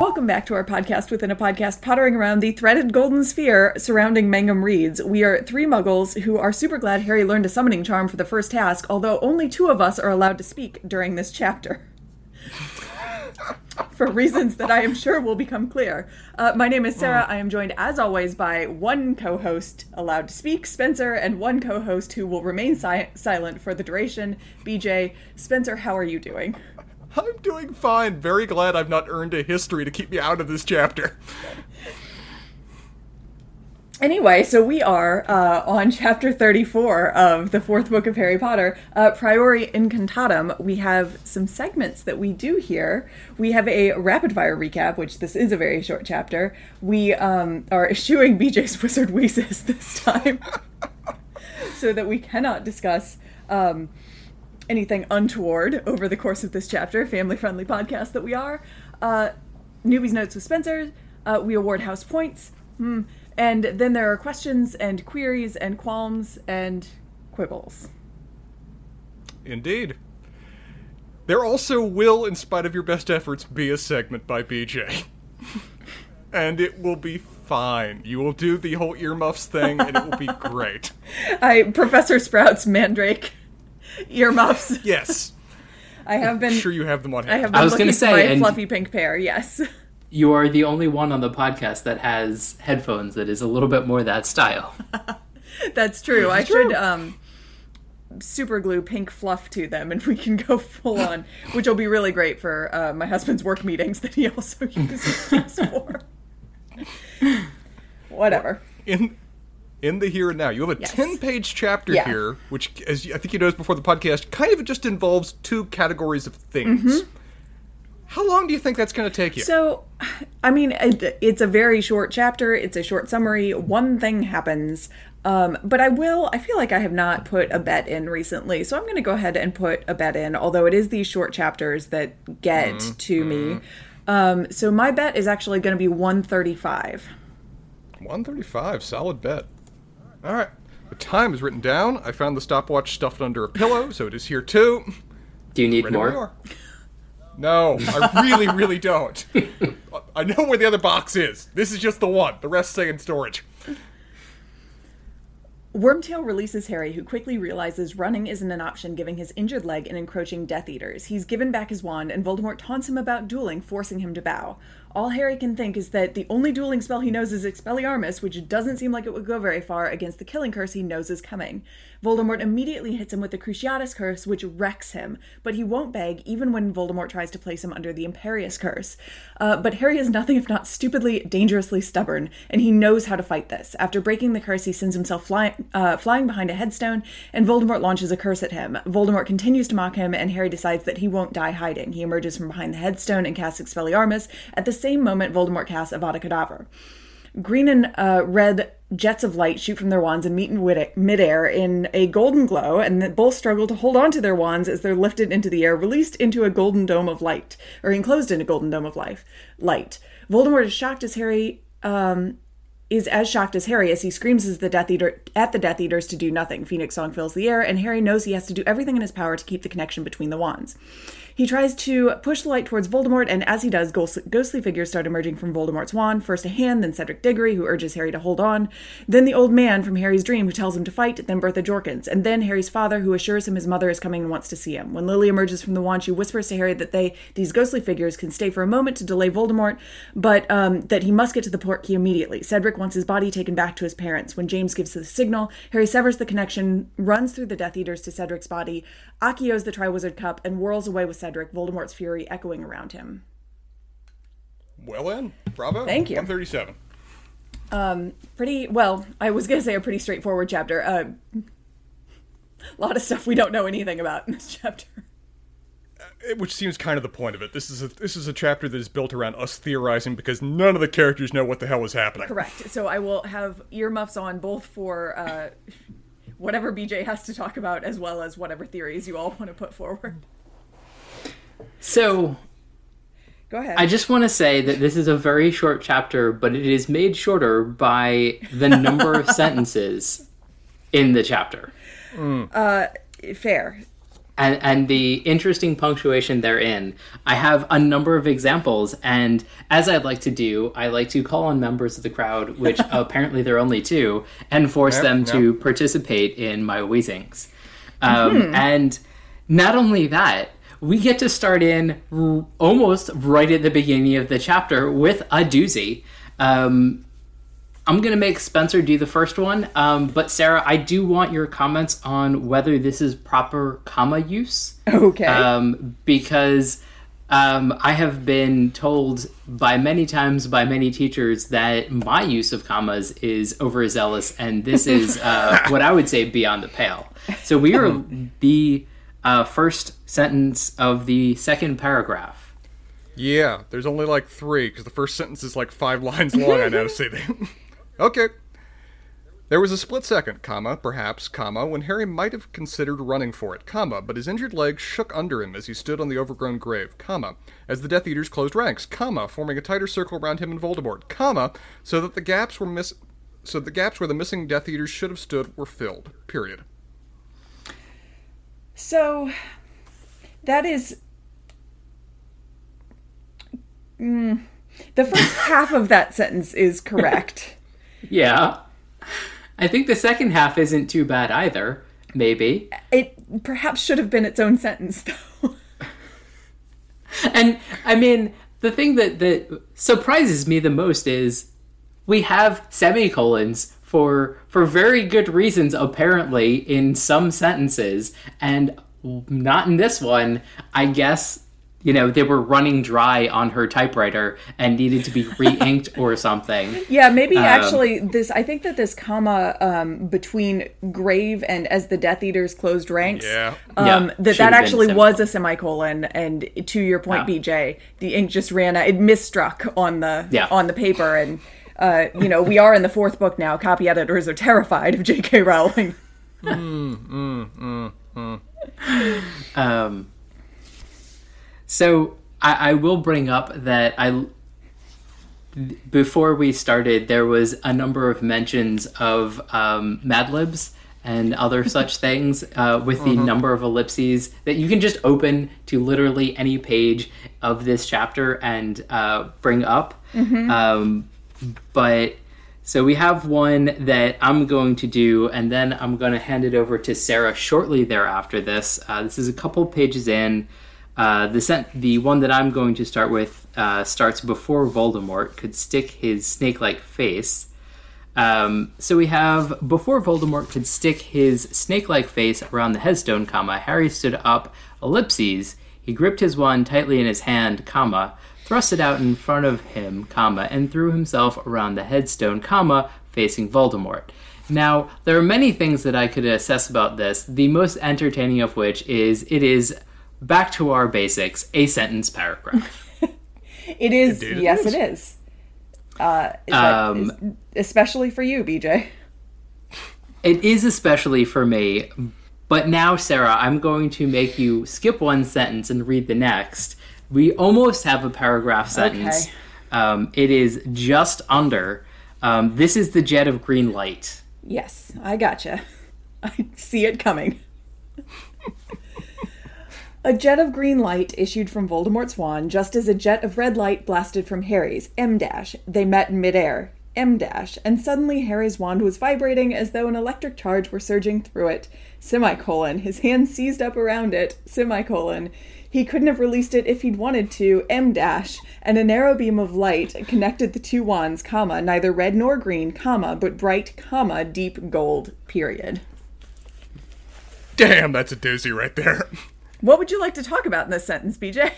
Welcome back to our podcast within a podcast, pottering around the threaded golden sphere surrounding Mangum Reeds. We are three muggles who are super glad Harry learned a summoning charm for the first task, although only two of us are allowed to speak during this chapter. For reasons that I am sure will become clear. Uh, my name is Sarah. I am joined, as always, by one co host allowed to speak, Spencer, and one co host who will remain si- silent for the duration, BJ. Spencer, how are you doing? I'm doing fine. Very glad I've not earned a history to keep me out of this chapter. Anyway, so we are uh, on chapter 34 of the fourth book of Harry Potter, uh, Priori Incantatem. We have some segments that we do here. We have a rapid fire recap, which this is a very short chapter. We um, are eschewing BJ's Wizard Wheezes this time so that we cannot discuss. Um, anything untoward over the course of this chapter, family friendly podcast that we are. Uh, newbies notes with Spencer. Uh, we award house points. Hmm. And then there are questions and queries and qualms and quibbles. Indeed. There also will, in spite of your best efforts, be a segment by BJ. and it will be fine. You will do the whole earmuffs thing, and it will be great. I Professor Sprout's Mandrake earmuffs. Yes. I have been I'm sure you have them on hand. I have been I was looking gonna for say, my and- fluffy pink pair. Yes. You are the only one on the podcast that has headphones that is a little bit more that style. That's true. I should um super glue pink fluff to them and we can go full on, which will be really great for uh, my husband's work meetings that he also uses these for. Whatever. in in the here and now. You have a Yes. 10 page chapter Yeah. here, which, as I think you noticed before the podcast, kind of just involves two categories of things. Mm-hmm. How long do you think that's going to take you? So, I mean, it, it's a very short chapter. It's a short summary. One thing happens. Um, but I will, I feel like I have not put a bet in recently. So I'm going to go ahead and put a bet in, although it is these short chapters that get to me. Um, so my bet is actually going to be 135. 135, solid bet. All right. The time is written down. I found the stopwatch stuffed under a pillow, so it is here too. Do you need Ready when more? No, I really, really don't. I know where the other box is. This is just the one. The rest stay in storage. Wormtail releases Harry, who quickly realizes running isn't an option given his injured leg and encroaching Death Eaters. He's given back his wand, and Voldemort taunts him about dueling, forcing him to bow. All Harry can think is that the only dueling spell he knows is Expelliarmus, which doesn't seem like it would go very far against the killing curse he knows is coming. Voldemort immediately hits him with the Cruciatus curse, which wrecks him, but he won't beg even when Voldemort tries to place him under the Imperius curse. Uh, but Harry is nothing if not stupidly, dangerously stubborn, and he knows how to fight this. After breaking the curse, he sends himself flying, uh, flying behind a headstone, and Voldemort launches a curse at him. Voldemort continues to mock him, and Harry decides that he won't die hiding. He emerges from behind the headstone and casts Expelliarmus. At the same moment, Voldemort casts Avada Kedavra. Green and uh, red jets of light shoot from their wands and meet in midair in a golden glow, and both struggle to hold on to their wands as they're lifted into the air, released into a golden dome of light, or enclosed in a golden dome of life, light. Voldemort is shocked as Harry um, is as shocked as Harry as he screams as the Death Eater at the Death Eaters to do nothing. Phoenix song fills the air, and Harry knows he has to do everything in his power to keep the connection between the wands. He tries to push the light towards Voldemort, and as he does, ghostly figures start emerging from Voldemort's wand. First a hand, then Cedric Diggory, who urges Harry to hold on. Then the old man from Harry's dream, who tells him to fight. Then Bertha Jorkins, and then Harry's father, who assures him his mother is coming and wants to see him. When Lily emerges from the wand, she whispers to Harry that they, these ghostly figures, can stay for a moment to delay Voldemort, but um, that he must get to the portkey immediately. Cedric wants his body taken back to his parents. When James gives the signal, Harry severs the connection, runs through the Death Eaters to Cedric's body, Accios the Triwizard Cup, and whirls away with Cedric, Voldemort's fury echoing around him. Well then, bravo. Thank you. 137. Pretty, well, I was going to say a pretty straightforward chapter. Uh, a lot of stuff we don't know anything about in this chapter. It- which seems kind of the point of it. This is a this is a chapter that is built around us theorizing because none of the characters know what the hell is happening. Correct. So I will have earmuffs on both for uh, whatever BJ has to talk about as well as whatever theories you all want to put forward. So, Go ahead. I just want to say that this is a very short chapter, but it is made shorter by the number of sentences in the chapter. Mm. Uh, fair. and, and the interesting punctuation therein. I have a number of examples, and as I'd like to do, I like to call on members of the crowd, which apparently there are only two, and force Yep, them yep. to participate in my wheezings. Hmm. Um, And not only that, we get to start in r- almost right at the beginning of the chapter with a doozy. Um, I'm going to make Spencer do the first one, um, but Sarah, I do want your comments on whether this is proper comma use. Okay. Um, because um, I have been told by many times by many teachers that my use of commas is overzealous, and this is uh, what I would say beyond the pale. So we are the uh, first sentence of the second paragraph. Yeah, there's only like three, because the first sentence is like five lines long, I see them. okay. There was a split second, comma, perhaps, comma, when Harry might have considered running for it, comma, but his injured leg shook under him as he stood on the overgrown grave, comma, as the Death Eaters closed ranks, comma, forming a tighter circle around him and Voldemort, comma, so that the gaps were miss so the gaps where the missing Death Eaters should have stood were filled. Period. So that is Mm, the first half of that sentence is correct. Yeah. I think the second half isn't too bad either. Maybe. It perhaps should have been its own sentence, though. And I mean, the thing that that surprises me the most is we have semicolons for for very good reasons apparently in some sentences and not in this one. I guess you know they were running dry on her typewriter and needed to be re-inked or something. Yeah, maybe actually this. I think that this comma um, between grave and as the Death Eaters closed ranks. Yeah. Um, Yeah, that should that actually was a semicolon, and to your point, Yeah. BJ, the ink just ran out. It misstruck on the Yeah. on the paper, and uh, you know we are in the fourth book now. Copy editors are terrified of J.K. Rowling. Um, so I, I will bring up that I before we started there was a number of mentions of um, Mad Libs and other such things uh, with the number of ellipses that you can just open to literally any page of this chapter and uh, bring up. Um, but so we have one that I'm going to do, and then I'm going to hand it over to Sarah shortly thereafter. This uh, this is a couple pages in. Uh, the sent- the one that I'm going to start with uh, starts before Voldemort could stick his snake-like face. Um, so we have before Voldemort could stick his snake-like face around the headstone, comma. Harry stood up, ellipses. He gripped his wand tightly in his hand, comma, thrust it out in front of him, comma, and threw himself around the headstone, comma, facing Voldemort. Now, there are many things that I could assess about this. The most entertaining of which is it is back to our basics, a sentence paragraph. It is. Indeed it yes, is. it is. Uh, is Um, is- especially for you, BJ. It is especially for me, but now, Sarah, I'm going to make you skip one sentence and read the next. We almost have a paragraph sentence. Okay. Um, it is just under. Um, this is the jet of green light. Yes, I gotcha. I see it coming. a jet of green light issued from Voldemort's wand, just as a jet of red light blasted from Harry's. M dash. They met in midair. M dash. And suddenly Harry's wand was vibrating as though an electric charge were surging through it. Semicolon. His hand seized up around it. Semicolon. He couldn't have released it if he'd wanted to. M dash. And a narrow beam of light connected the two wands, comma, neither red nor green, comma, but bright, comma, deep gold, period. Damn, that's a doozy right there. What would you like to talk about in this sentence, BJ?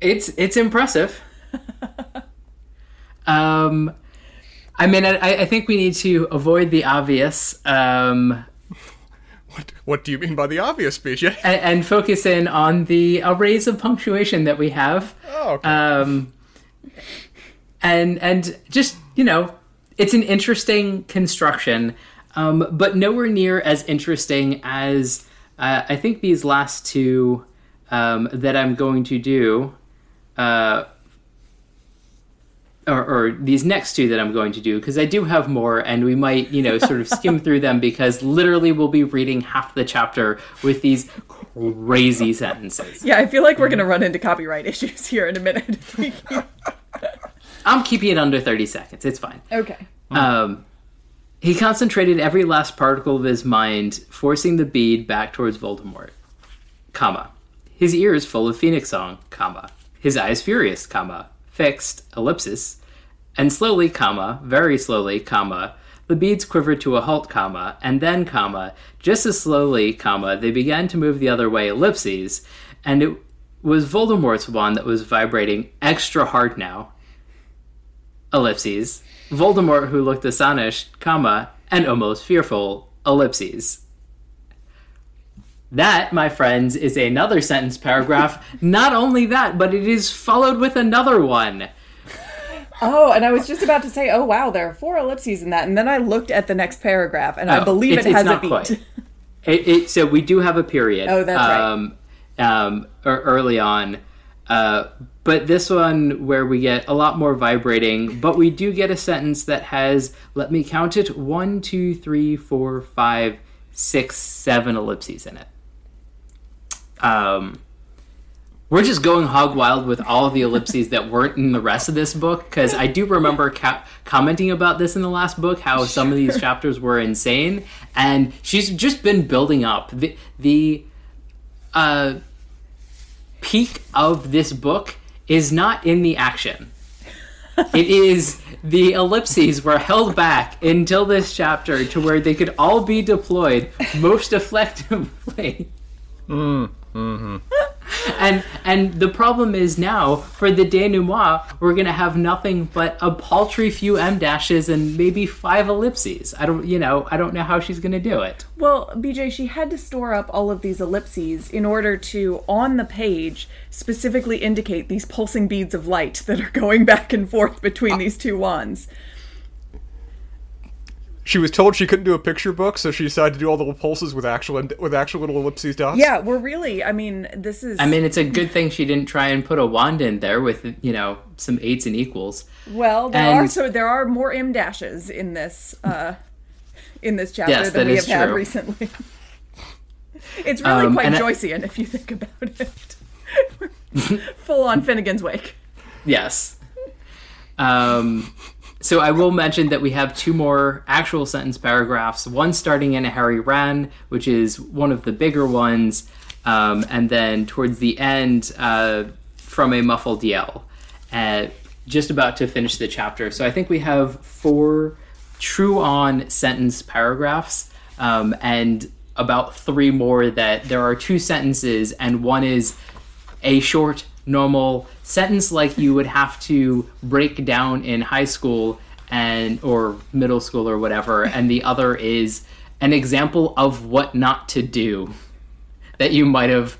It's it's impressive. um, I mean, I, I think we need to avoid the obvious. Um, What, what do you mean by the obvious, BJ? and, and focus in on the arrays of punctuation that we have. Oh, okay. Um, and and just you know, it's an interesting construction, um, but nowhere near as interesting as uh, I think these last two um, that I'm going to do. uh, or, or these next two that I'm going to do because I do have more, and we might, you know, sort of skim through them because literally we'll be reading half the chapter with these crazy sentences. Yeah, I feel like we're going to run into copyright issues here in a minute. I'm keeping it under 30 seconds. It's fine. okay. Um, he concentrated every last particle of his mind, forcing the bead back towards Voldemort. Comma. His ears full of Phoenix song, comma. His eyes furious, comma. Fixed, ellipsis. And slowly, comma, very slowly, comma, the beads quivered to a halt, comma, and then, comma, just as slowly, comma, they began to move the other way, ellipses, and it was Voldemort's wand that was vibrating extra hard now, ellipses. Voldemort, who looked astonished, comma, and almost fearful, ellipses. That, my friends, is another sentence paragraph. Not only that, but it is followed with another one. Oh, and I was just about to say, oh wow, there are four ellipses in that, and then I looked at the next paragraph, and I Oh, believe it's- it has a not beat. quite. It, it, so we do have a period. Oh, that's right. um, Um, early on, uh, but this one where we get a lot more vibrating, but we do get a sentence that has, let me count it, one, two, three, four, five, six, seven ellipses in it. Um, we're just going hog wild with all of the ellipses that weren't in the rest of this book because I do remember ca- commenting about this in the last book how some of these chapters were insane, and she's just been building up the the uh, peak of this book is not in the action. It is the ellipses were held back until this chapter to where they could all be deployed most effectively. Mm-hmm. And and the problem is now for the denouement, we're gonna have nothing but a paltry few m dashes and maybe five ellipses. I don't, you know, I don't know how she's gonna do it. Well, BJ, she had to store up all of these ellipses in order to, on the page, specifically indicate these pulsing beads of light that are going back and forth between uh, these two wands. She was told she couldn't do a picture book, so she decided to do all the little pulses with actual with actual little ellipses dots. Yeah, we're really, I mean, this is. I mean, it's a good thing she didn't try and put a wand in there with you know some eights and equals. well, there and- are so there are more M dashes in this uh, in this chapter Yes, than that we is have had recently. it's really Um, quite and I- Joycean if you think about it. Full on Finnegans Wake. Yes. Um, so I will mention that we have two more actual sentence paragraphs. One starting in a Harry Ran, which is one of the bigger ones, um, and then towards the end uh, from a muffled yell. Uh, just about to finish the chapter. So I think we have four true on sentence paragraphs, um, and about three more that there are two sentences, and one is a short, normal sentence like you would have to break down in high school and or middle school or whatever, and the other is an example of what not to do that you might have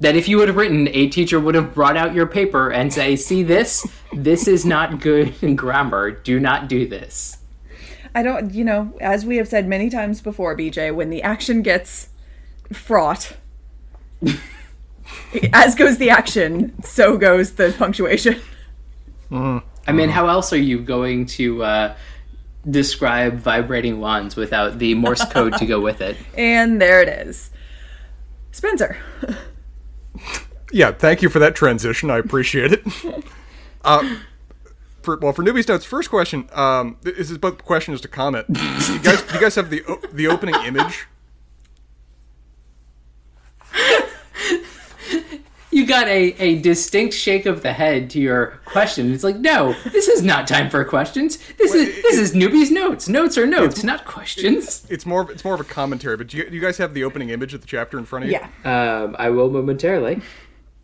that if you would have written a teacher would have brought out your paper and say see this? This is not good grammar. Do not do this. I don't, you know, as we have said many times before, BJ, when the action gets fraught, as goes the action, so goes the punctuation. I mean, how else are you going to uh, describe vibrating wands without the Morse code to go with it? And there it is. Spencer. Yeah, thank you for that transition. I appreciate it. uh, for well, for newbies notes, first question. Um, this is both a question as a comment. you guys, do you guys have the the opening image? You got a, a distinct shake of the head to your question. It's like, no, this is not time for questions. This is this is newbies notes. Notes are notes, not questions. It's more of, it's more of a commentary. But do you, do you guys have the opening image of the chapter in front of you? Yeah. Um, I will momentarily.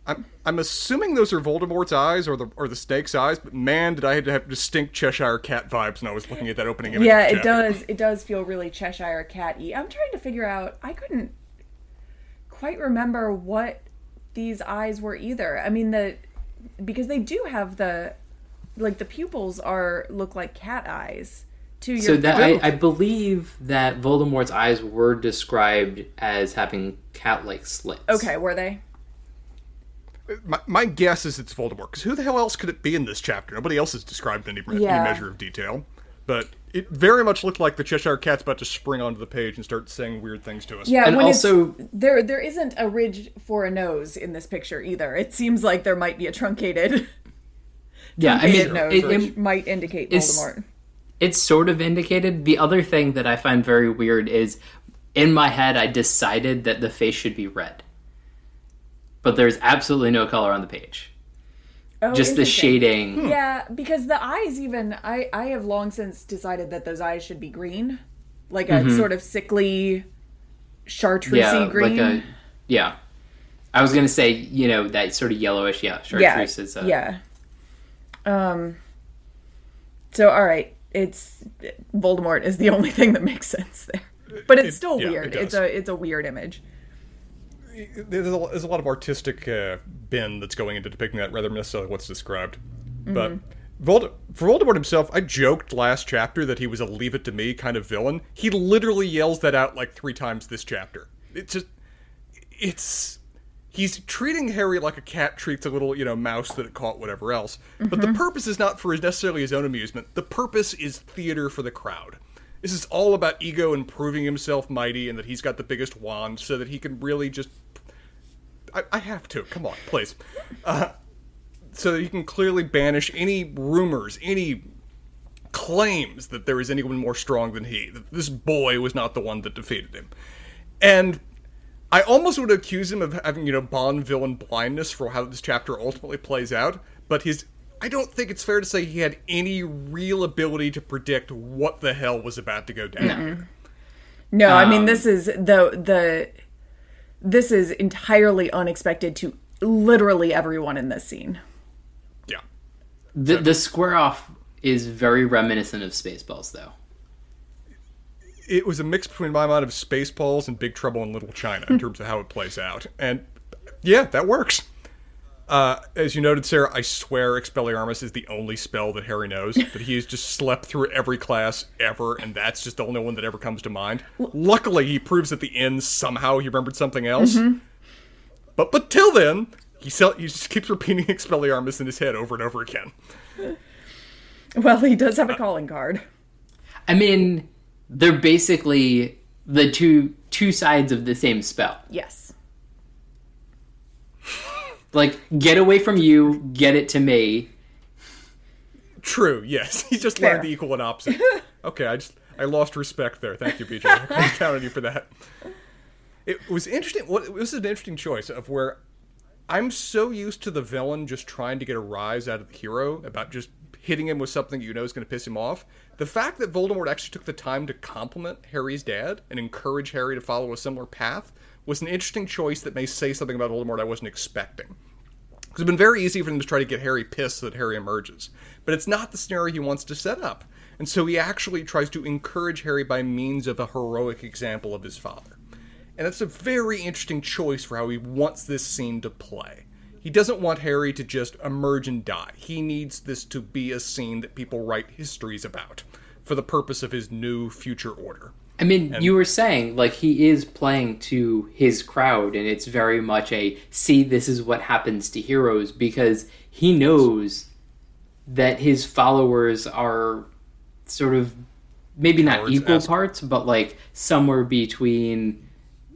I'm I'm assuming those are Voldemort's eyes or the or the snake's eyes. But man, did I have distinct Cheshire Cat vibes when I was looking at that opening image. Yeah, it does. It does feel really Cheshire Cat y. I'm trying to figure out. I couldn't quite remember what these eyes were either. I mean, the because they do have the like the pupils are look like cat eyes. To your So that I, I believe that Voldemort's eyes were described as having cat-like slits. okay, were they? My, my guess is it's Voldemort, because who the hell else could it be in this chapter? Nobody else has described any, Yeah. any measure of detail. But it very much looked like the Cheshire Cat's about to spring onto the page and start saying weird things to us. Yeah, And when also- there there isn't a ridge for a nose in this picture either. It seems like there might be a truncated, Yeah, I mean, nose, it, which it, might indicate it's- Voldemort. it's sort of indicated. The other thing that I find very weird is in my head, I decided that the face should be red, but there's absolutely no color on the page. Oh, Just the interesting. shading. Yeah, because the eyes even I I have long since decided that those eyes should be green, like a sort of sickly chartreusey Mm-hmm. yeah, green. like a yeah. I was gonna say, you know, that sort of yellowish, yeah, yeah, chartreuse is. Uh, yeah. Um. So all right, it's Voldemort is the only thing that makes sense there, but it's It- still yeah, weird. it it's a it's a weird image. There's a, there's a lot of artistic uh, bin that's going into depicting that rather than necessarily what's described. But Vold- for Voldemort himself, I joked last chapter that he was a leave it to me kind of villain. He literally yells that out like three times this chapter. It's just, it's, he's treating Harry like a cat treats a little, you know, mouse that it caught whatever else. But the purpose is not for his necessarily his own amusement. The purpose is theater for the crowd. This is all about ego and proving himself mighty and that he's got the biggest wand so that he can really just I, I have to. Come on, please. Uh, so that he can clearly banish any rumors, any claims that there is anyone more strong than he. That this boy was not the one that defeated him. And I almost would accuse him of having, you know, Bond villain blindness for how this chapter ultimately plays out. But his. I don't think it's fair to say he had any real ability to predict what the hell was about to go down. No, I mean Um, this is the the this is entirely unexpected to literally everyone in this scene. Yeah. The the square off is very reminiscent of Spaceballs, though. it was a mix between my mind of Spaceballs and Big Trouble in Little China in terms of how it plays out. And yeah, that works. Uh, as you noted, Sarah, I swear Expelliarmus is the only spell that Harry knows. but he has just slept through every class ever, and that's just the only one that ever comes to mind. Luckily, he proves at the end somehow he remembered something else. But but till then, he sell, he just keeps repeating Expelliarmus in his head over and over again. Well, he does have a calling card. I mean, they're basically the two two sides of the same spell. Yes. Like, get away from you, get it to me. True. Yes, he just Fair. learned the equal and opposite. okay, I just I lost respect there. Thank you, BJ. I counted you for that. It was interesting. What this is an interesting choice of where I'm so used to the villain just trying to get a rise out of the hero about just hitting him with something you know is going to piss him off. The fact that Voldemort actually took the time to compliment Harry's dad and encourage Harry to follow a similar path was an interesting choice that may say something about Voldemort I wasn't expecting. Because it's been very easy for him to try to get Harry pissed so that Harry emerges. But it's not the scenario he wants to set up. And so he actually tries to encourage Harry by means of a heroic example of his father. And that's a very interesting choice for how he wants this scene to play. He doesn't want Harry to just emerge and die. He needs this to be a scene that people write histories about for the purpose of his new future order. I mean, you were saying like he is playing to his crowd, and it's very much a see. This is what happens to heroes because he knows that his followers are sort of maybe not equal esque. parts, but like somewhere between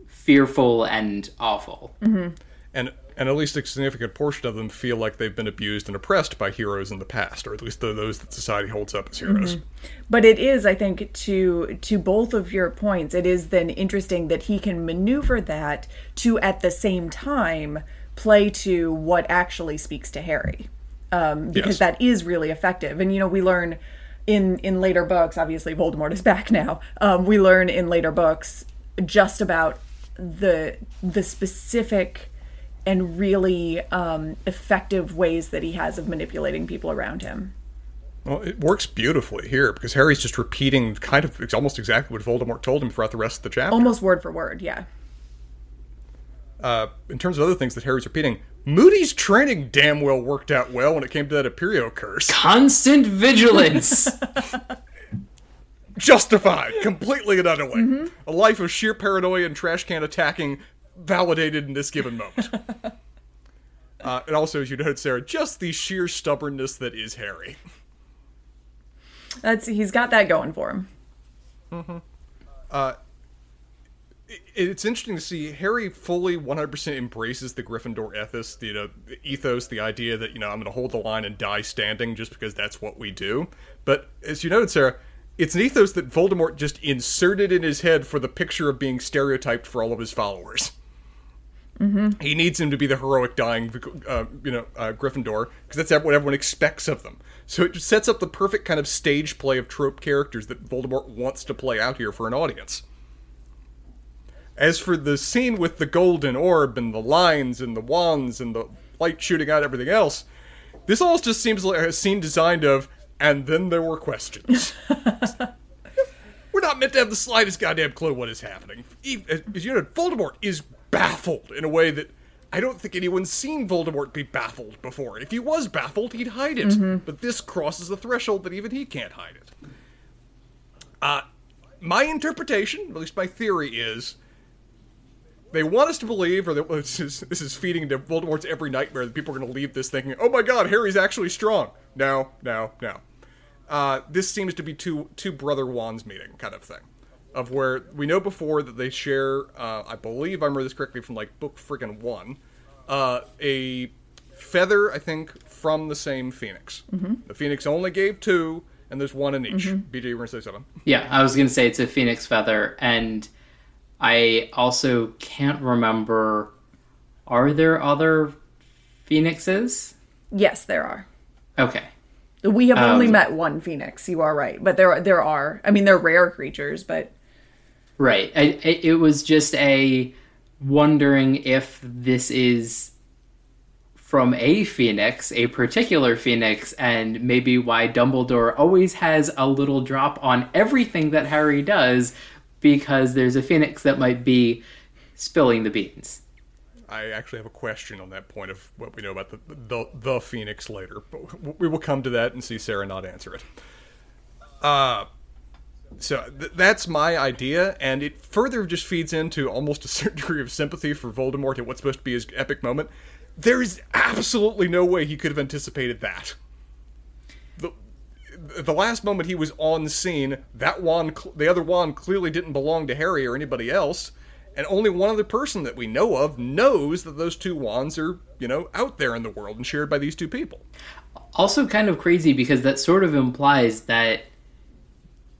fearful and awful. Mm-hmm. and and at least a significant portion of them feel like they've been abused and oppressed by heroes in the past, or at least those that society holds up as heroes. But it is, I think, to to both of your points, it is then interesting that he can maneuver that to at the same time play to what actually speaks to Harry, um, because Yes. that is really effective. And you know, we learn in in later books. Obviously, Voldemort is back now. Um, we learn in later books just about the the specific and really um, effective ways that he has of manipulating people around him. Well, it works beautifully here because Harry's just repeating kind of it's almost exactly what Voldemort told him throughout the rest of the chapter. Almost word for word, yeah. Uh, in terms of other things that Harry's repeating, Moody's training damn well worked out well when it came to that Imperio curse. Constant vigilance. Justified, completely and utterly. A life of sheer paranoia and trash can attacking, validated in this given moment. uh, and also, as you noted, Sarah, just the sheer stubbornness that is Harry. That's he's got that going for him. It- It's interesting to see Harry fully 100% embraces the Gryffindor ethos, the, you know, the ethos, the idea that, you know, I'm going to hold the line and die standing just because that's what we do. But as you noted, Sarah, it's an ethos that Voldemort just inserted in his head for the picture of being stereotyped for all of his followers. He needs him to be the heroic dying, uh, you know, uh, Gryffindor because that's what everyone expects of them. So it sets up the perfect kind of stage play of trope characters that Voldemort wants to play out here for an audience. As for the scene with the golden orb and the lines and the wands and the light shooting out everything else, this all just seems like a scene designed of, and then there were questions. We're not meant to have the slightest goddamn clue what is happening. As you know, Voldemort is baffled in a way that I don't think anyone's seen Voldemort be baffled before. If he was baffled, he'd hide it. But this crosses the threshold that even he can't hide it. Uh, my interpretation, at least my theory, is they want us to believe, or that this is, this is feeding into Voldemort's every nightmare that people are going to leave this thinking, oh my god, Harry's actually strong. No, no, no. Uh, this seems to be two two brother wands meeting kind of thing, of where we know before that they share. Uh, I believe I remember this correctly from like book friggin' one, uh, a feather I think from the same phoenix. The phoenix only gave two, and there's one in each. BJ, you were gonna say something? Yeah, I was gonna say it's a phoenix feather, and I also can't remember. Are there other phoenixes? Yes, there are. Okay, We have only Um, met one phoenix. You are right, but there there are. I mean, they're rare creatures, but right. I, it, was just a wondering if this is from a phoenix, a particular phoenix, and maybe why Dumbledore always has a little drop on everything that Harry does because there's a phoenix that might be spilling the beans. I actually have a question on that point of what we know about the the, the Phoenix later, but we will come to that and see Sarah not answer it. Uh, so th- that's my idea, and it further just feeds into almost a certain degree of sympathy for Voldemort at what's supposed to be his epic moment. There is absolutely no way he could have anticipated that. The, the last moment he was on scene, that wand, cl- the other wand, clearly didn't belong to Harry or anybody else, and only one other person that we know of knows that those two wands are, you know, out there in the world and shared by these two people. also kind of crazy because that sort of implies that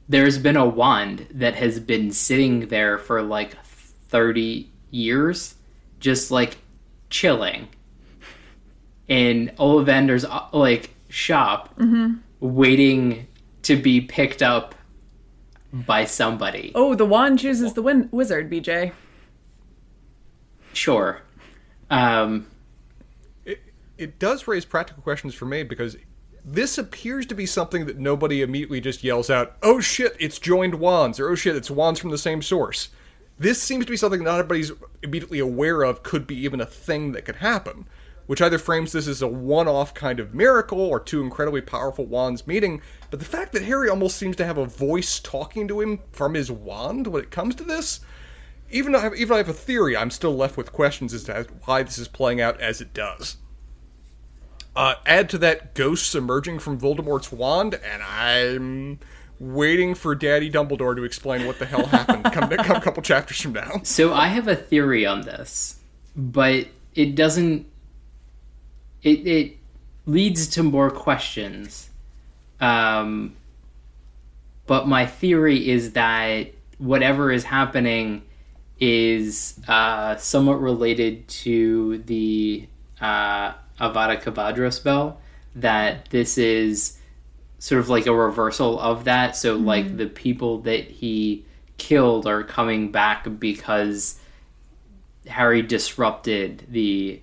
there's been a wand that has been sitting there for like 30 years just like chilling in Ollivander's uh, like shop waiting to be picked up by somebody oh, the wand chooses the win- wizard. BJ. sure um It, it does raise practical questions for me because this appears to be something that nobody immediately just yells out, oh shit, it's joined wands, or oh shit, it's wands from the same source. This seems to be something not everybody's immediately aware of could be even a thing that could happen, which either frames this as a one off kind of miracle or two incredibly powerful wands meeting. But the fact that Harry almost seems to have a voice talking to him from his wand when it comes to this, even though I have, even though I have a theory, I'm still left with questions as to why this is playing out as it does. Uh, add to that ghosts emerging from Voldemort's wand, and I'm waiting for Daddy Dumbledore to explain what the hell happened. come, come a couple chapters from now. So I have a theory on this, but it doesn't. It it leads to more questions. Um, but my theory is that whatever is happening is uh, somewhat related to the uh, Avada Kedavra spell. That this is sort of like a reversal of that. So mm-hmm. like the people that he killed are coming back because Harry disrupted the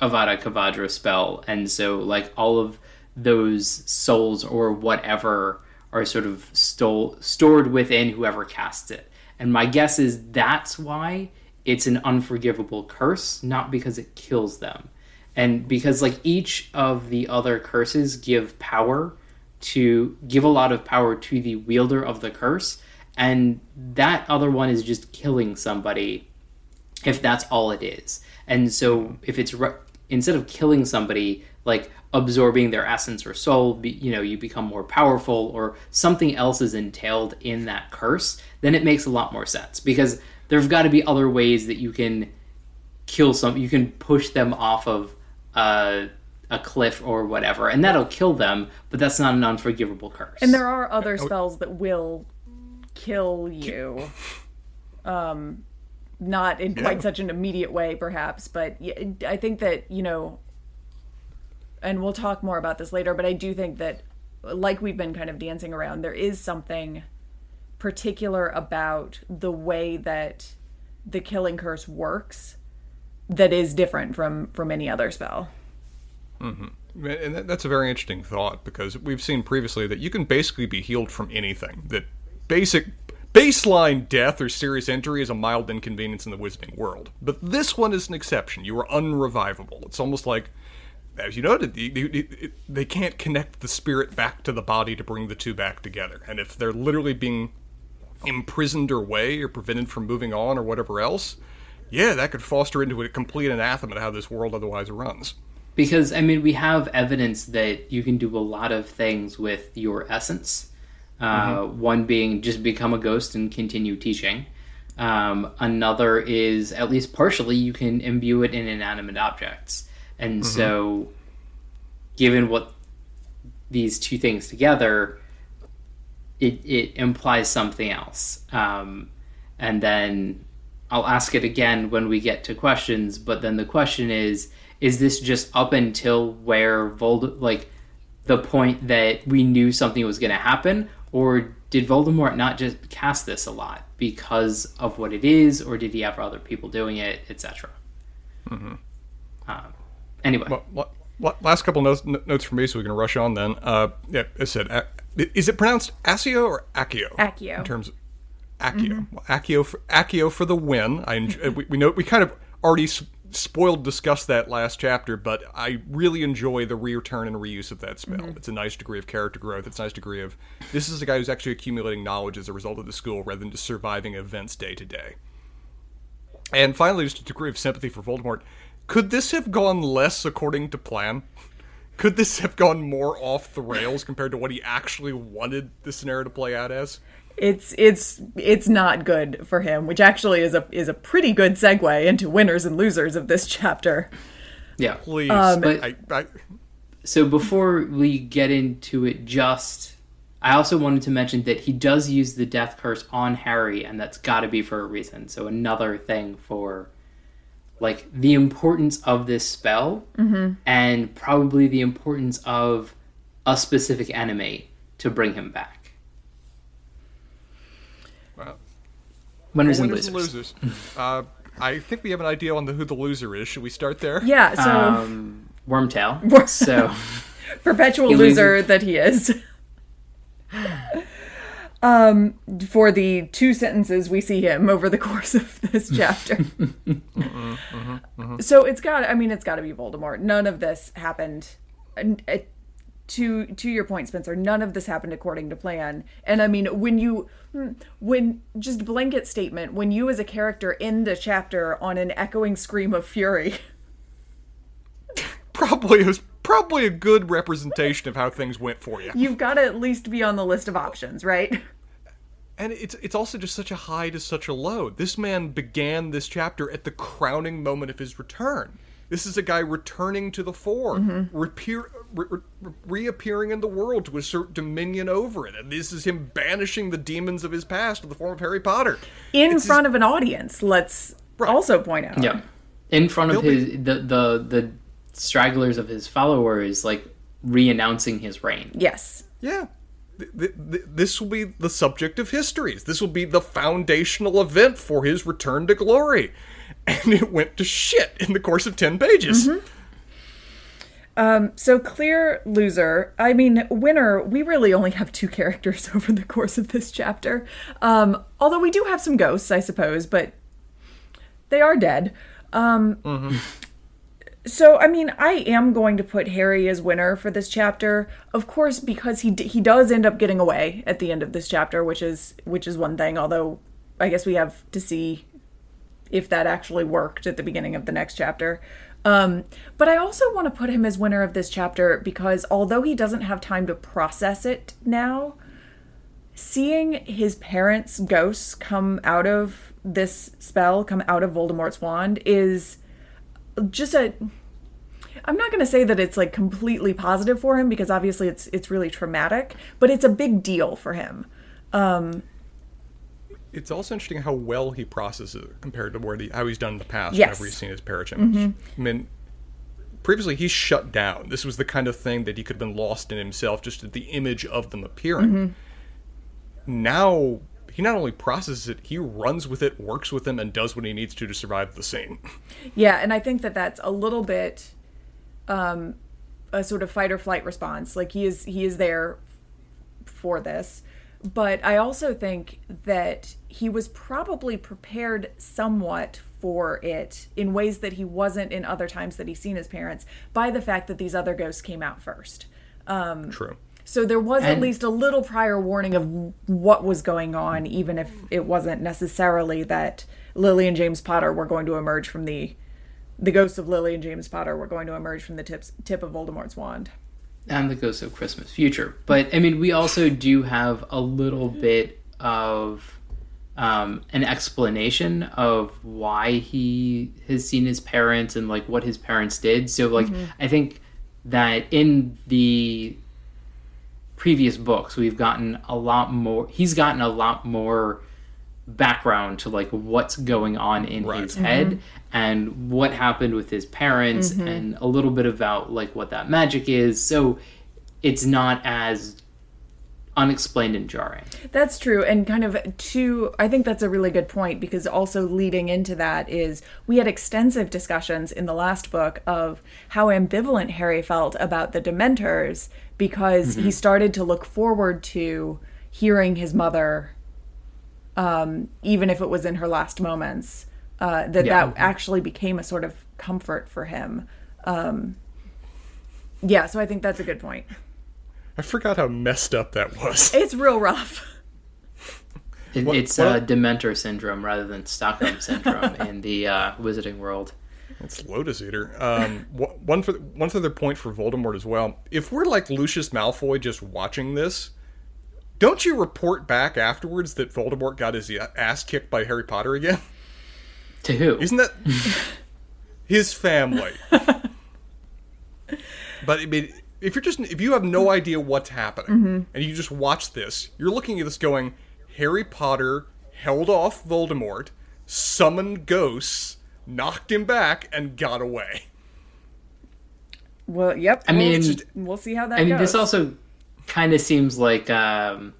Avada Kedavra spell, and so like all of those souls or whatever are sort of stole, stored within whoever casts it. And my guess is that's why it's an unforgivable curse, not because it kills them. And because like each of the other curses give power to give a lot of power to the wielder of the curse, and that other one is just killing somebody if that's all it is. And so if it's re- instead of killing somebody, like absorbing their essence or soul, be, you know, you become more powerful or something else is entailed in that curse, then it makes a lot more sense because there've got to be other ways that you can kill some, you can push them off of uh, a cliff or whatever, and that'll kill them, but that's not an unforgivable curse. And there are other spells that will kill you. Um, not in quite Yeah. such an immediate way, perhaps, but I think that you know, and we'll talk more about this later. But I do think that, like we've been kind of dancing around, there is something particular about the way that the killing curse works that is different from from any other spell. Mm-hmm. And that's a very interesting thought because we've seen previously that you can basically be healed from anything. That basic baseline death or serious injury is a mild inconvenience in the wizarding world. But this one is an exception. You are unrevivable. It's almost like, as you noted, they can't connect the spirit back to the body to bring the two back together. And if they're literally being imprisoned or away or prevented from moving on or whatever else, yeah, that could foster into a complete anathema to how this world otherwise runs. because I mean we have evidence that you can do a lot of things with your essence. Uh, One being just become a ghost and continue teaching. Um, another is at least partially you can imbue it in inanimate objects, and so given what these two things together, it it implies something else. Um, and then I'll ask it again when we get to questions. But then the question is: Is this just up until where Vold like the point that we knew something was going to happen, or did Voldemort not just cast this a lot because of what it is, or did he have other people doing it, etc. Um, anyway, Well, la- la- last couple notes, n- notes from me, so we can rush on. Then, uh, yeah, I said, a- is it pronounced Accio or Accio? Accio. In terms of Accio, mm-hmm. well, Accio for Accio for the win. I enjoy, mm-hmm. we, we know we kind of already spoiled discussed that last chapter, but I really enjoy the return and reuse of that spell. Mm-hmm. It's a nice degree of character growth. It's a nice degree of this is a guy who's actually accumulating knowledge as a result of the school rather than just surviving events day to day. And finally, just a degree of sympathy for Voldemort. Could this have gone less according to plan? Could this have gone more off the rails compared to what he actually wanted the scenario to play out as? It's it's it's not good for him, which actually is a is a pretty good segue into winners and losers of this chapter. yeah. Please, um, but- I, I, So before we get into it, just I also wanted to mention that he does use the death curse on Harry, and that's got to be for a reason. So another thing for like the importance of this spell, mm-hmm. and probably the importance of a specific enemy to bring him back. Well, Winners and winners losers. and losers. uh, I think we have an idea on the, who the loser is. Should we start there? Yeah, so Um, Wormtail. so perpetual loser loses- that he is. um, for the two sentences we see him over the course of this chapter. So it's got. I mean, it's got to be Voldemort. None of this happened. and, uh, To to your point, Spencer, none of this happened according to plan. And I mean, when you when just blanket statement, when you as a character end a chapter on an echoing scream of fury. Probably it was probably a good representation of how things went for you. You've got to at least be on the list of options, right? And it's it's also just such a high to such a low. This man began this chapter at the crowning moment of his return. This is a guy returning to the fore, mm-hmm. reappear, re- re- reappearing in the world to assert dominion over it. And this is him banishing the demons of his past in the form of Harry Potter. in It's front of an audience. Let's also point out. Yeah. In front of He'll his the, the the stragglers of his followers, like re-announcing his reign. Yes. Yeah. Th- th- th- this will be the subject of histories. This will be the foundational event for his return to glory. And it went to shit in the course of 10 pages. So clear loser. I mean, winner. We really only have two characters over the course of this chapter. Um, although we do have some ghosts, I suppose, but they are dead. Um, So I mean, I am going to put Harry as winner for this chapter, of course, because he d- he does end up getting away at the end of this chapter, which is which is one thing. Although I guess we have to see if that actually worked at the beginning of the next chapter. Um, but I also want to put him as winner of this chapter because although he doesn't have time to process it now, seeing his parents' ghosts come out of this spell, come out of Voldemort's wand, is just a. I'm not going to say that it's like completely positive for him because obviously it's it's really traumatic, but it's a big deal for him. Um, it's also interesting how well he processes it compared to where the, how he's done in the past Yes. whenever he's seen his parachimps. I mean, previously he's shut down. This was the kind of thing that he could have been lost in himself just at the image of them appearing. Now he not only processes it, he runs with it, works with them, and does what he needs to to survive the scene. Yeah, and I think that that's a little bit um, a sort of fight or flight response. Like he is he is there for this, but I also think that he was probably prepared somewhat for it in ways that he wasn't in other times that he's seen his parents by the fact that these other ghosts came out first. Um, True. So there was at least a little prior warning of what was going on, even if it wasn't necessarily that Lily and James Potter were going to emerge from the the ghosts of Lily and James Potter were going to emerge from the tips, tip of Voldemort's wand. And the Ghost of Christmas Future. But I mean, we also do have a little bit of um, an explanation of why he has seen his parents and like what his parents did. So, like, I think that in the previous books, we've gotten a lot more. He's gotten a lot more background to like what's going on in Right. his head mm-hmm. and what happened with his parents mm-hmm. and a little bit about like what that magic is so it's not as unexplained and jarring That's true. And kind of to, I think that's a really good point because also leading into that is we had extensive discussions in the last book of how ambivalent Harry felt about the Dementors because he mm-hmm. started to look forward to hearing his mother, um, even if it was in her last moments, uh, that Yeah. that actually became a sort of comfort for him. Um, yeah, so I think that's a good point. I forgot how messed up that was. It's real rough. It, What- it's what- uh, dementor syndrome rather than stockholm syndrome in the uh, wizarding world It's Lotus Eater. Um, wh- one for one further point for Voldemort as well. If we're like Lucius Malfoy just watching this, don't you report back afterwards that Voldemort got his uh, ass kicked by Harry Potter again? to who Isn't that his family? but I mean, if you're just if you have no idea what's happening mm-hmm. and you just watch this, you're looking at this going, Harry Potter held off Voldemort, summoned ghosts, knocked him back, and got away. Well, yep. I mean, we'll, we'll see how that I mean, goes. this also kind of seems like um,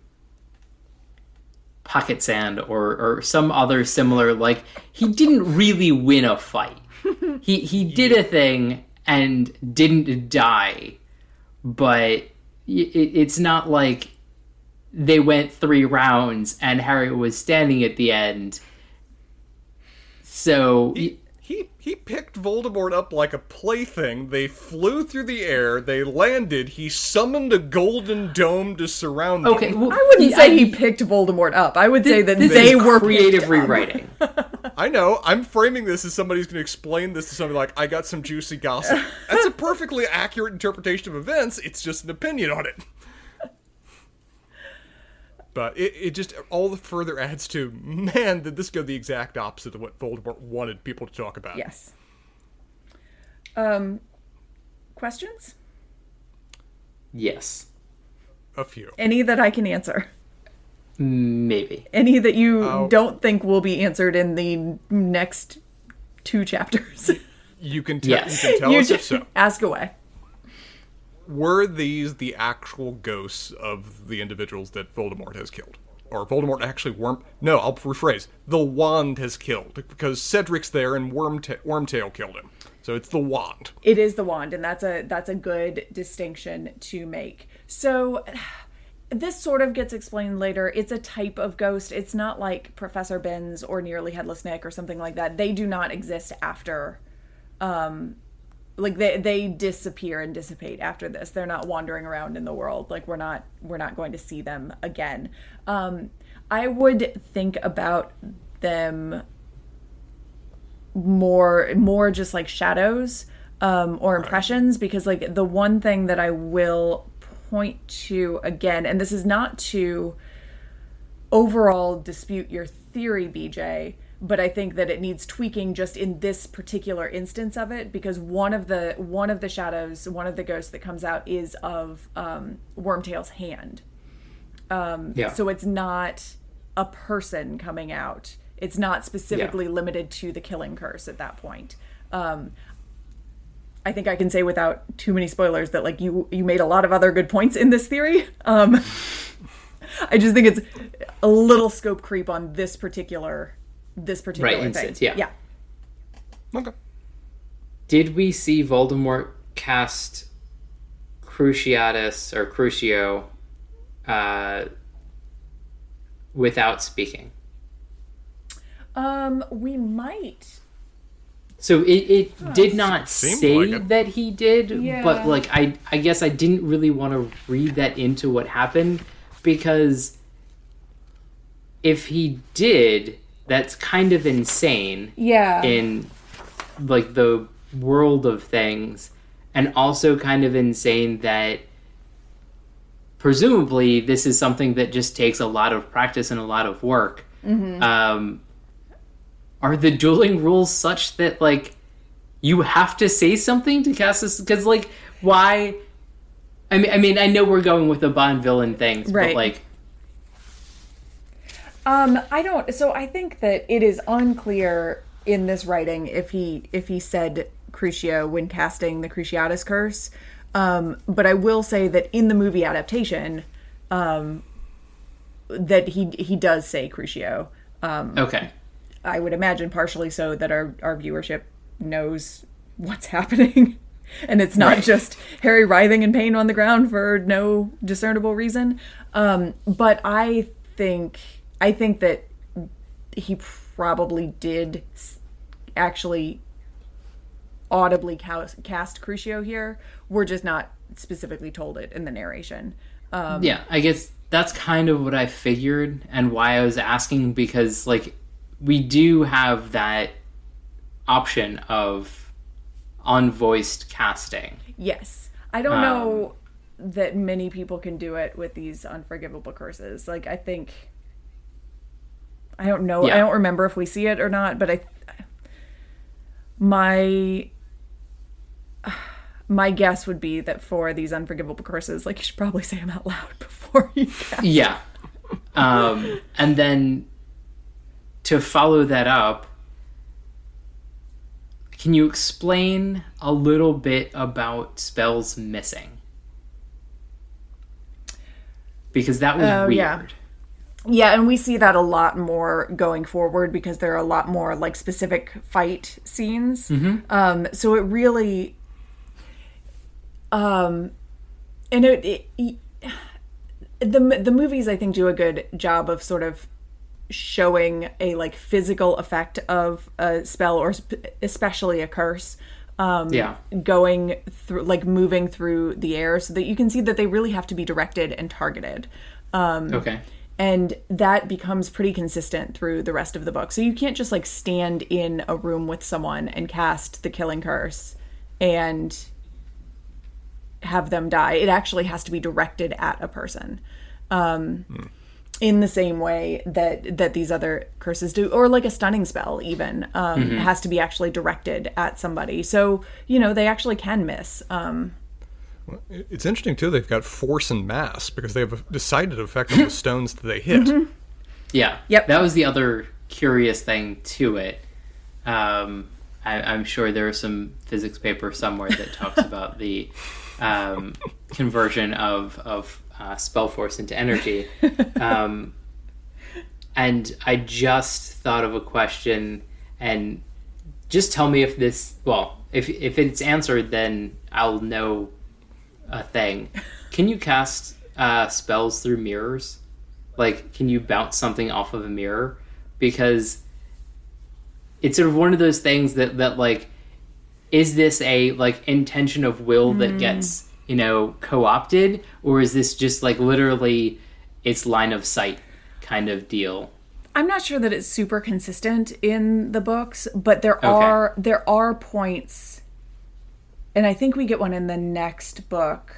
pocket sand or or some other similar. Like he didn't really win a fight. he he did a thing and didn't die, but it, it's not like they went three rounds and Harry was standing at the end. So he he picked Voldemort up like a plaything. They flew through the air. They landed. He summoned a golden dome to surround them. okay, well, I wouldn't say I- he picked Voldemort up. I would say that this they were creative picked rewriting. I know. I'm framing this as somebody's going to explain this to somebody like, I got some juicy gossip. That's a perfectly accurate interpretation of events. It's just an opinion on it. But it, it just all the further adds to, man, did this go the exact opposite of what Voldemort wanted people to talk about. Yes. Um, questions? Yes. A few. Any that I can answer? Maybe. Any that you Oh. don't think will be answered in the next two chapters? You can, te- Yes. you can tell you us if just so. ask away. Were these the actual ghosts of the individuals that Voldemort has killed? Or Voldemort actually worm? No, I'll rephrase. The wand has killed because Cedric's there and Wormta- Wormtail killed him. So it's the wand. It is the wand, and that's a that's a good distinction to make. So this sort of gets explained later. It's a type of ghost. It's not like Professor Binns or Nearly Headless Nick or something like that. They do not exist after um like they they disappear and dissipate after this. They're not wandering around in the world. Like we're not we're not going to see them again. Um I would think about them more more just like shadows um, or impressions because like the one thing that I will point to again, and this is not to overall dispute your theory, BJ, but I think that it needs tweaking just in this particular instance of it because one of the one of the shadows, one of the ghosts that comes out is of um, Wormtail's hand. Um, Yeah. So it's not a person coming out. It's not specifically limited to the killing curse at that point. Um, I think I can say without too many spoilers that like you you made a lot of other good points in this theory. Um, I just think it's a little scope creep on this particular this particular thing. instance, yeah. yeah. Okay. Did we see Voldemort cast Cruciatus or Crucio uh, without speaking? Um, we might. So it, it did not seemed say like it. that he did, Yeah. but like I I guess I didn't really want to read that into what happened because if he did, that's kind of insane Yeah. in like the world of things and also kind of insane that presumably this is something that just takes a lot of practice and a lot of work um, are the dueling rules such that like you have to say something to cast this because like why I mean, I mean, I know we're going with the Bond villain things, Right. but like, Um, I don't. So I think that it is unclear in this writing if he if he said Crucio when casting the Cruciatus curse. Um, but I will say that in the movie adaptation, um, that he he does say Crucio. Um, okay, I would imagine partially so that our our viewership knows what's happening. And it's not Right. just Harry writhing in pain on the ground for no discernible reason. Um, but I think I think that he probably did actually audibly cast, cast Crucio here. We're just not specifically told it in the narration. Um, yeah, I guess that's kind of what I figured and why I was asking because like we do have that option of unvoiced casting. Yes. I don't know that many people can do it with these unforgivable curses. Like I think I don't know. Yeah. I don't remember if we see it or not, but I my my guess would be that for these unforgivable curses, like you should probably say them out loud before you cast. Yeah. Um, and then to follow that up, can you explain a little bit about spells missing? Because that was Oh, weird. yeah. Yeah, and we see that a lot more going forward because there are a lot more like specific fight scenes. Um, so it really, um, and it, it, it- the the movies I think do a good job of sort of showing a like physical effect of a spell or sp- especially a curse. Um, Yeah. going through like moving through the air so that you can see that they really have to be directed and targeted Um, Okay. And that becomes pretty consistent through the rest of the book. So you can't just like stand in a room with someone and cast the killing curse and have them die. It actually has to be directed at a person um in the same way that that these other curses do or like a stunning spell even um has to be actually directed at somebody. So you know they actually can miss um It's interesting too. They've got force and mass because they have a decided effect on the stones that they hit. Yeah. Yep. That was the other curious thing to it. Um, I, I'm sure there is some physics paper somewhere that talks about the um, conversion of of uh, spell force into energy. Um, and I just thought of a question, and just tell me if this. Well, if if it's answered, then I'll know a thing. Can you cast uh, spells through mirrors? Like, can you bounce something off of a mirror? Because it's sort of one of those things that that like, is this a like intention of will that gets you know co-opted, or is this just like literally its line of sight kind of deal? I'm not sure that it's super consistent in the books, but there are there are points and I think we get one in the next book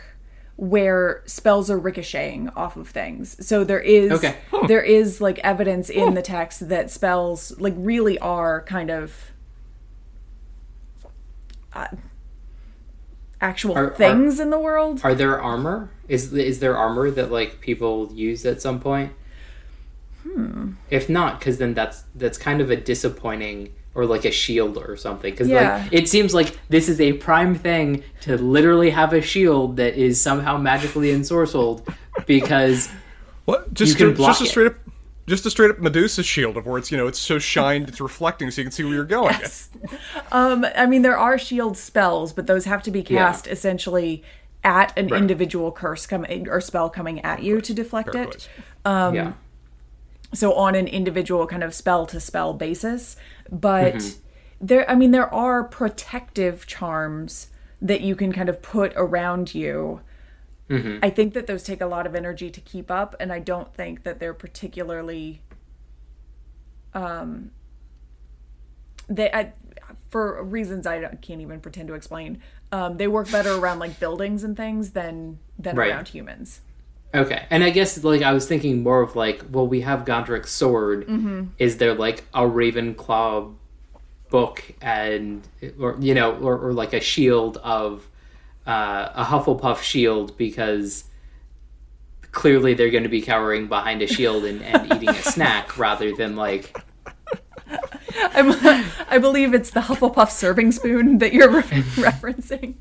where spells are ricocheting off of things. So there is Okay. there is like evidence in the text that spells like really are kind of uh, actual Are- are- things in the world. Are there armor? Is is there armor that like people use at some point? Hmm. If not, because then that's that's kind of a disappointing or like a shield or something. Because Yeah. like it seems like this is a prime thing to literally have a shield that is somehow magically ensorcelled because What? Just You can straight- block just a it. straight up, just a straight up Medusa shield of where it's you know it's so shined it's reflecting so you can see where you're going. Yes. Um, I mean, there are shield spells, but those have to be Yeah. cast essentially at an Right. individual curse coming or spell coming at you to deflect it. Um, yeah. So on an individual kind of spell to spell basis, but Mm-hmm. there, I mean, there are protective charms that you can kind of put around you. Mm-hmm. I think that those take a lot of energy to keep up, and I don't think that they're particularly. Um, they I, for reasons I don't- can't even pretend to explain. Um, they work better around like buildings and things than than Right. around humans. Okay, and I guess like I was thinking more of like, well, we have Godric's sword. Mm-hmm. Is there like a Ravenclaw book and or you know or, or like a shield of uh, a Hufflepuff shield because clearly they're going to be cowering behind a shield and, and eating a snack rather than like I, I believe it's the Hufflepuff serving spoon that you're re- referencing.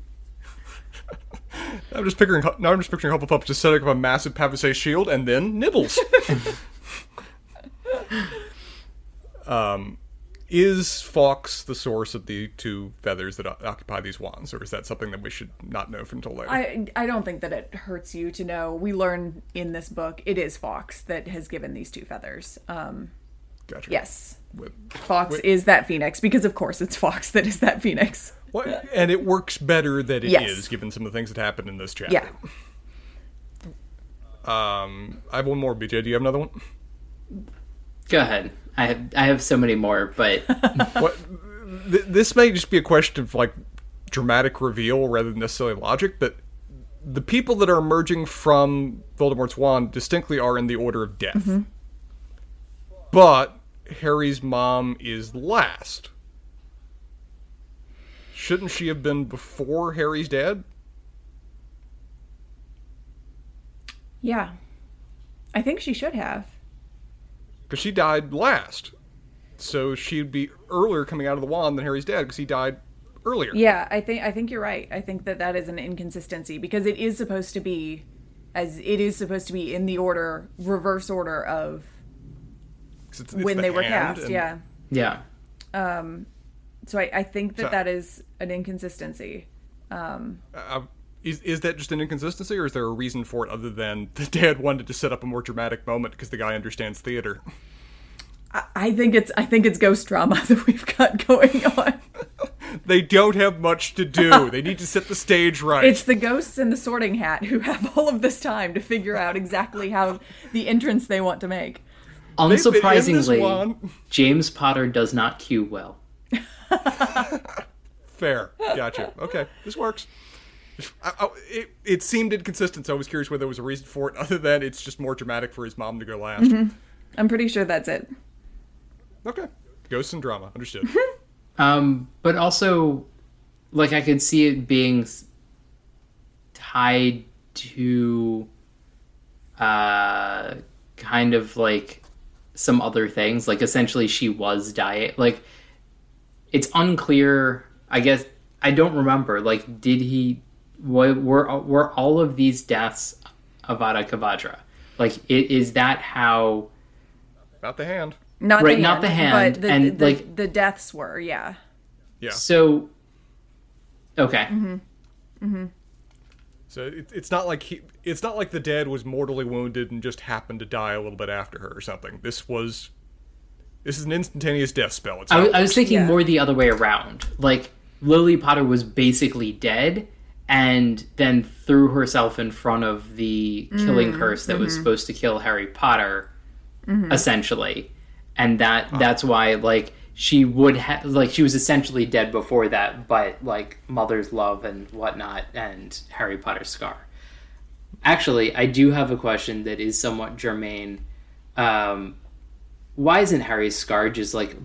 I'm just picturing now. I'm just picturing Hufflepuff just setting up a massive Pavise shield and then nibbles. um, is Fawkes the source of the two feathers that occupy these wands, or is that something that we should not know from until later? I I don't think that it hurts you to know. We learn in this book it is Fawkes that has given these two feathers. Um, gotcha. yes, With- Fawkes is that phoenix because of course it's Fawkes that is that phoenix. What- and it works better that it is, Yes. given some of the things that happened in this chapter. Yeah. Um, I have one more. BJ, do you have another one? go ahead. I have I have so many more, but what th- this may just be a question of like dramatic reveal rather than necessarily logic, but the people that are emerging from Voldemort's wand distinctly are in the order of death. But Harry's mom is last. Shouldn't she have been before Harry's dad? Yeah, I think she should have. Because she died last. So she'd be earlier coming out of the wand than Harry's dad because he died earlier. Yeah, I think I think you're right. I think that that is an inconsistency because it is supposed to be as it is supposed to be in the order reverse order of it's- it's when the they were cast. and- Yeah. yeah. Um, So I, I think that So- that is an inconsistency. Uh, is, is that just an inconsistency, or is there a reason for it other than the dad wanted to set up a more dramatic moment because the guy understands theater? I think it's I think it's ghost drama that we've got going on. They don't have much to do. they need to set the stage right. It's the ghosts in the sorting hat who have all of this time to figure out exactly how the entrance they want to make. They've been in this Unsurprisingly. James Potter does not cue well. Fair. Gotcha. Okay, this works. I, I, it, it seemed inconsistent, so I was curious whether there was a reason for it other than it's just more dramatic for his mom to go last. I'm pretty sure that's it. Okay. Ghosts and drama. Understood. Um, but also, like I could see it being tied to, uh, kind of like some other things. Like essentially, she was diet. Like it's unclear. I guess I don't remember. Like, did he? Were were, were all of these deaths Avada Kedavra? Like, i- is that how? Not the hand. Not Right, the not the hand, but the, and, the, like- the deaths were, yeah. Yeah. So, okay. Mm-hmm. Mm-hmm. So it, it's not like he. It's not like the dad was mortally wounded and just happened to die a little bit after her or something. This was. This is an instantaneous death spell. It's I, was- I was thinking Yeah. more the other way around. Like Lily Potter was basically dead, and then threw herself in front of the killing mm, curse that was mm-hmm. supposed to kill Harry Potter, mm-hmm. essentially, and that that's why like she would have like she was essentially dead before that, but like mother's love and whatnot, and Harry Potter's scar. Actually, I do have a question that is somewhat germane. Um, why isn't Harry's scar just like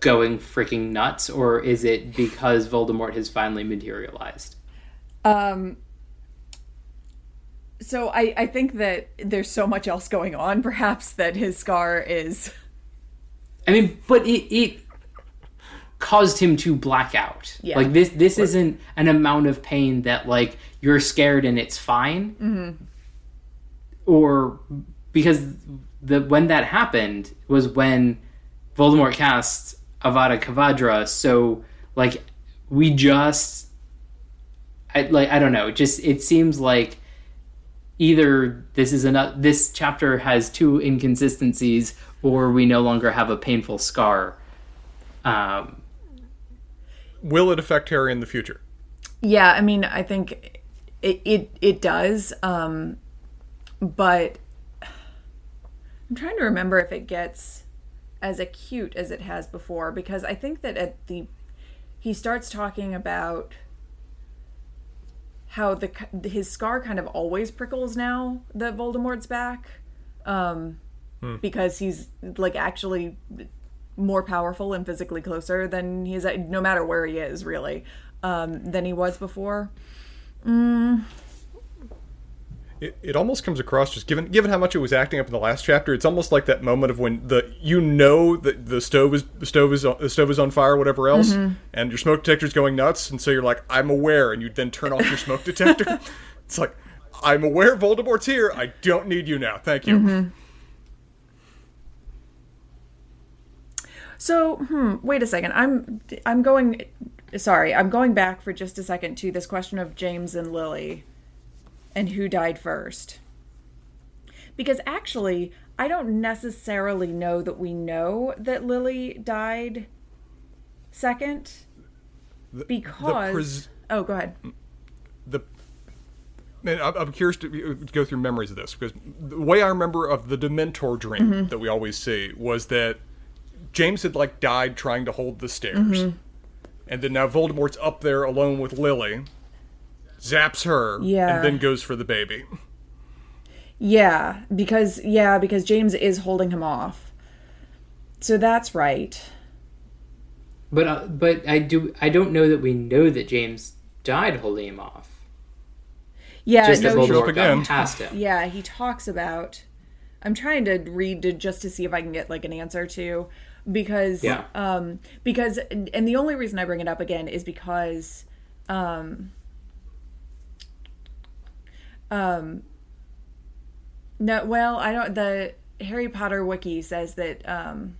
going freaking nuts, or is it because Voldemort has finally materialized? Um, so I, I think that there's so much else going on, perhaps, that his scar is. I mean, but it, it caused him to black out. Yeah. Like this, this isn't an amount of pain that like you're scared and it's fine, Mm-hmm. or because the when that happened was when Voldemort cast Avada Kedavra. So like we just, I like I don't know. Just it seems like either this is another this chapter has two inconsistencies or we no longer have a painful scar um Will it affect Harry in the future? Yeah, I mean, I think it it, it does. Um, but I'm trying to remember if it gets as acute as it has before because I think that at the he starts talking about how the his scar kind of always prickles now that Voldemort's back um because he's like actually more powerful and physically closer than he is no matter where he is really um than he was before It, it almost comes across just given given how much it was acting up in the last chapter. It's almost like that moment of when the you know that the stove is the stove is on, the stove is on fire, whatever else, and your smoke detector's going nuts, and so you're like, I'm aware, and you then turn off your smoke detector. it's like, I'm aware Voldemort's here. I don't need you now. Thank you. So, hmm, wait a second. I'm I'm going sorry, I'm going back for just a second to this question of James and Lily and who died first. Because actually, I don't necessarily know that we know that Lily died second because pres- Oh, go ahead. the I'm I'm curious to go through memories of this because the way I remember of the Dementor dream mm-hmm. that we always see was that James had like died trying to hold the stairs, mm-hmm. and then now Voldemort's up there alone with Lily, zaps her, Yeah. and then goes for the baby. Yeah, because yeah, because James is holding him off. So that's right. but uh, but i do i don't know that we know that james died holding him off Yeah, just no, that show up Voldemort again. got past him Yeah, he talks about. I'm trying to read to, just to see if I can get like an answer to, because Yeah. um because and the only reason I bring it up again is because um um no well I don't the Harry Potter wiki says that um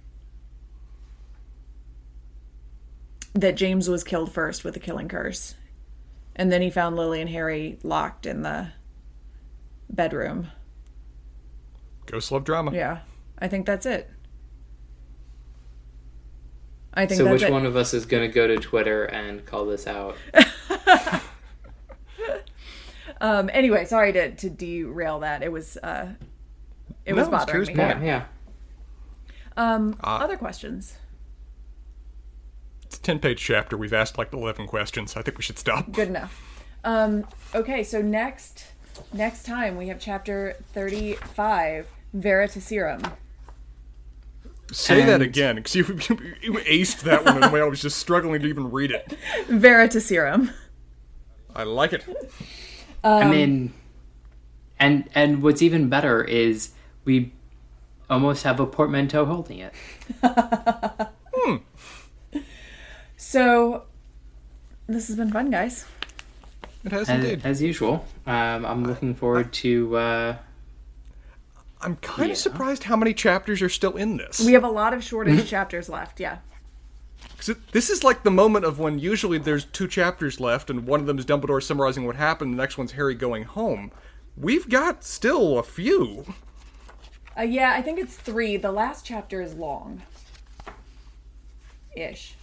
that James was killed first with a killing curse. And then he found Lily and Harry locked in the bedroom. Ghost love drama. Yeah, I think that's it. I think so that's which it. one of us is going to go to twitter and call this out Um. Anyway, sorry to to derail that. It was uh, it No, was it's bothering curious me. point. yeah Um. Uh, other questions? It's a ten page chapter. We've asked like eleven questions. I think we should stop. Good enough. Um. Okay. So next next time we have chapter thirty five, Veritaserum. Say that again, because you, you aced that one in a way I was just struggling to even read it. Veritaserum. I like it. I Um, mean and and what's even better is we almost have a portmanteau holding it So this has been fun, guys. It has as, indeed. as usual um, i'm looking forward to uh, I'm kind Yeah. of surprised how many chapters are still in this. We have a lot of shortish chapters left. Yeah. 'Cause it- this is like the moment of when usually there's two chapters left, and one of them is Dumbledore summarizing what happened, the next one's Harry going home. We've got still a few. Uh, yeah, I think it's three. The last chapter is long. Ish.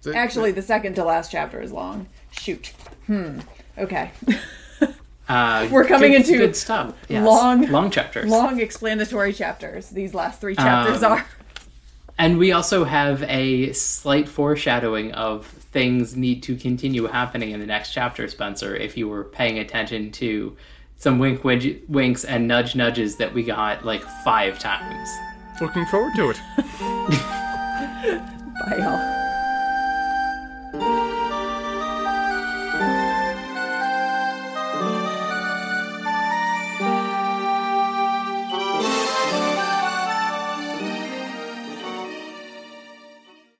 Is it- Actually, the second to last chapter is long. Shoot. Hmm. Okay. uh, We're coming good- into good stuff yes. long- long chapters long explanatory chapters. These last three chapters Um, are. And we also have a slight foreshadowing of things need to continue happening in the next chapter, Spencer, if you were paying attention to some wink wink- winks and nudge nudges that we got like five times. Looking forward to it. Bye, y'all.